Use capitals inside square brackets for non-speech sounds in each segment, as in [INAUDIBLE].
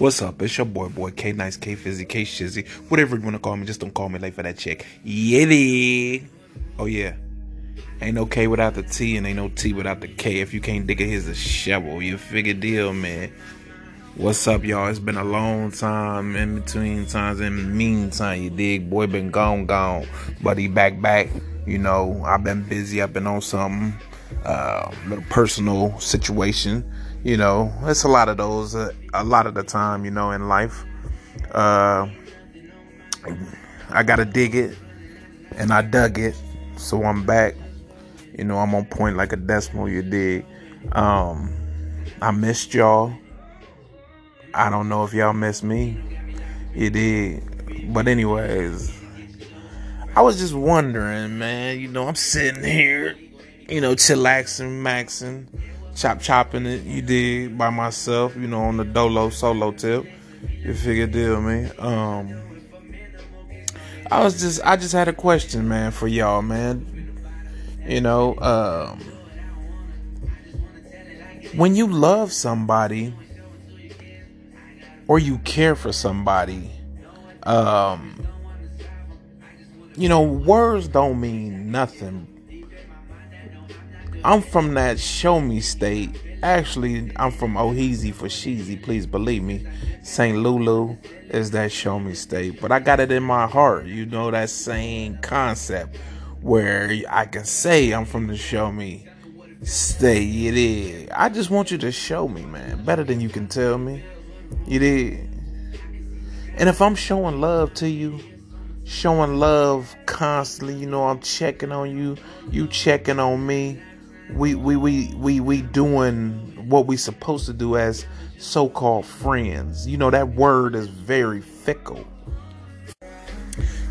What's up? It's your boy, boy, K Nice, K Fizzy, K Shizzy, whatever you want to call me. Just don't call me late for that check. Yiddy. Oh, yeah. Ain't no K without the T and ain't no T without the K. If you can't dig it, here's a shovel. You figure deal, man. What's up, y'all? It's been a long time in between times. In the meantime, you dig? Boy been gone, gone. He back, back. You know, I've been busy. I've been on something. Uh, little personal situation. You know, it's a lot of those. Uh, a lot of the time, you know, in life. Uh, I gotta dig it, and I dug it, so I'm back. You know, I'm on point like a decimal. You dig? Um, I missed y'all. I don't know if y'all miss me. You did. But anyways, I was just wondering, man, you know, I'm sitting here, you know, chillaxing, maxing, chop chopping it, you did by myself, you know, on the dolo solo tip. You figure deal, man. Um I was just I just had a question, man, for y'all, man. You know, um when you love somebody, or you care for somebody, um, you know, words don't mean nothing. I'm from that show me state. Actually, I'm from Oheezy for Sheezy, please believe me. St. Lulu is that show me state. But I got it in my heart, you know, that same concept where I can say I'm from the show me state. It is. I just want you to show me, man. Better than you can tell me. You did. And if I'm showing love to you, showing love constantly, you know, I'm checking on you, you checking on me. We we we we we doing what we supposed to do as so-called friends. You know that word is very fickle.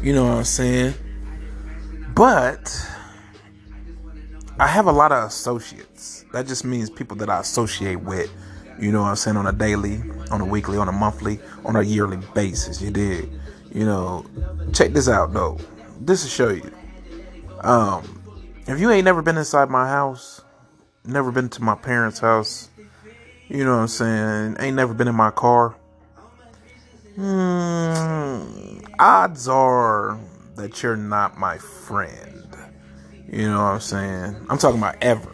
You know what I'm saying? But I have a lot of associates. That just means people that I associate with you know what I'm saying, on a daily, on a weekly, on a monthly, on a yearly basis. You did. You know, check this out though. This will show you. Um, if you ain't never been inside my house, never been to my parents' house, you know what I'm saying, ain't never been in my car, hmm, odds are that you're not my friend. You know what I'm saying? I'm talking about ever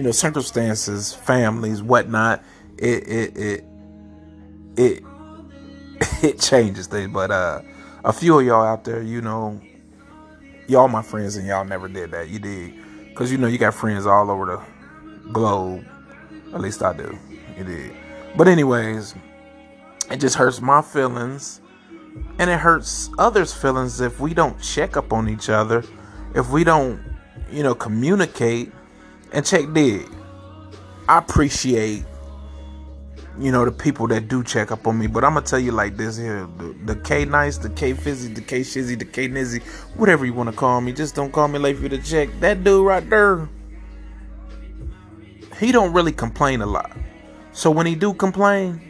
you know, circumstances, families, whatnot, it it it it [LAUGHS] it changes things. But uh a few of y'all out there, you know, y'all my friends and y'all never did that. You did. Cause you know you got friends all over the globe. At least I do. You did. But anyways, it just hurts my feelings. And it hurts others' feelings if we don't check up on each other, if we don't, you know, communicate and check dig. I appreciate, you know, the people that do check up on me. But I'm gonna tell you like this here: the, the K nice, the K fizzy, the K shizzy, the K nizzy, whatever you want to call me. Just don't call me late for the check. That dude right there, he don't really complain a lot. So when he do complain,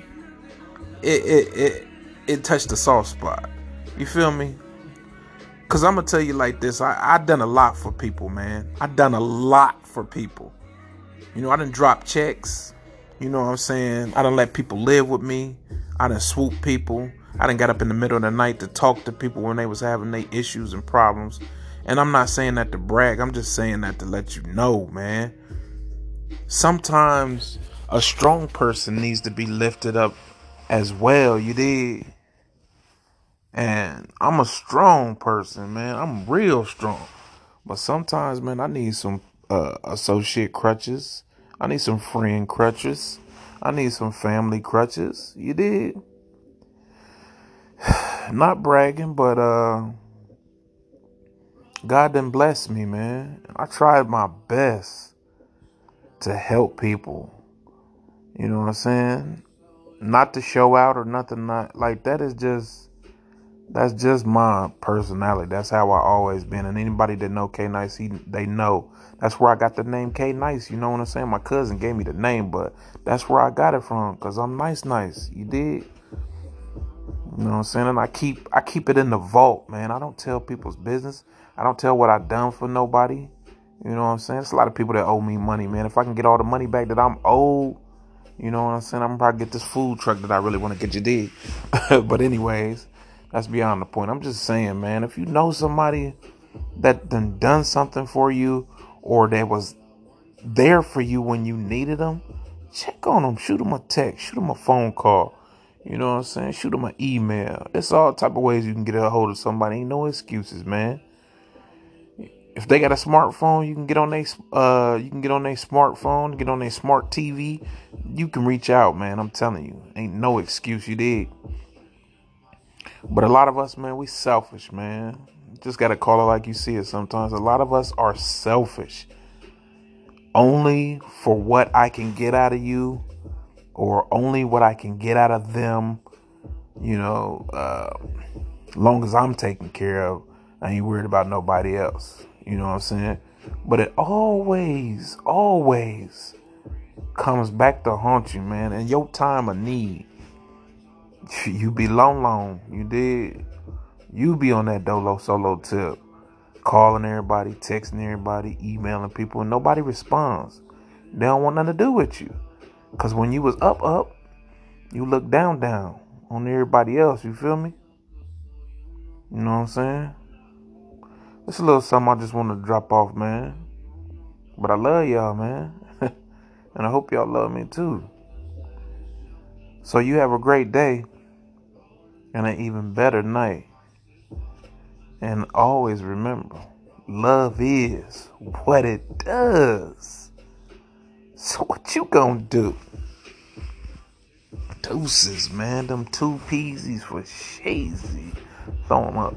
it it it it touched the soft spot. You feel me? Cause I'm gonna tell you like this. I I done a lot for people, man. I done a lot for people. You know, I done drop checks. You know what I'm saying? I don't let people live with me. I done swoop people. I done got up in the middle of the night to talk to people when they was having their issues and problems. And I'm not saying that to brag. I'm just saying that to let you know, man. Sometimes a strong person needs to be lifted up as well. You did. And I'm a strong person, man. I'm real strong. But sometimes, man, I need some uh, associate crutches. I need some friend crutches. I need some family crutches. You did. [SIGHS] Not bragging, but uh God didn't bless me, man. I tried my best to help people. You know what I'm saying? Not to show out or nothing not like that is just that's just my personality. That's how I always been. And anybody that know K Nice, he they know. That's where I got the name K Nice. You know what I'm saying? My cousin gave me the name, but that's where I got it from. Cause I'm nice, nice. You did. You know what I'm saying? And I keep I keep it in the vault, man. I don't tell people's business. I don't tell what I done for nobody. You know what I'm saying? It's a lot of people that owe me money, man. If I can get all the money back that I'm owed, You know what I'm saying? I'm probably get this food truck that I really want to get you did. [LAUGHS] but anyways, that's beyond the point. I'm just saying, man, if you know somebody that done done something for you or that was there for you when you needed them, check on them. Shoot them a text. Shoot them a phone call. You know what I'm saying? Shoot them an email. It's all type of ways you can get a hold of somebody. Ain't no excuses, man if they got a smartphone, you can get on their uh you can get on their smartphone, get on their smart TV. You can reach out, man. I'm telling you, ain't no excuse you did. But a lot of us, man, we selfish, man. Just gotta call it like you see it. Sometimes a lot of us are selfish. Only for what I can get out of you, or only what I can get out of them. You know, uh, long as I'm taken care of, I ain't worried about nobody else. You know what I'm saying? But it always, always comes back to haunt you, man. And your time of need, you be long, long. You did. You be on that dolo solo tip, calling everybody, texting everybody, emailing people, and nobody responds. They don't want nothing to do with you. Cause when you was up, up, you look down, down on everybody else. You feel me? You know what I'm saying? It's a little something I just want to drop off, man. But I love y'all, man. [LAUGHS] and I hope y'all love me too. So you have a great day and an even better night. And always remember, love is what it does. So what you gonna do? Deuces, man. Them two peasies for shazy. Throw them up.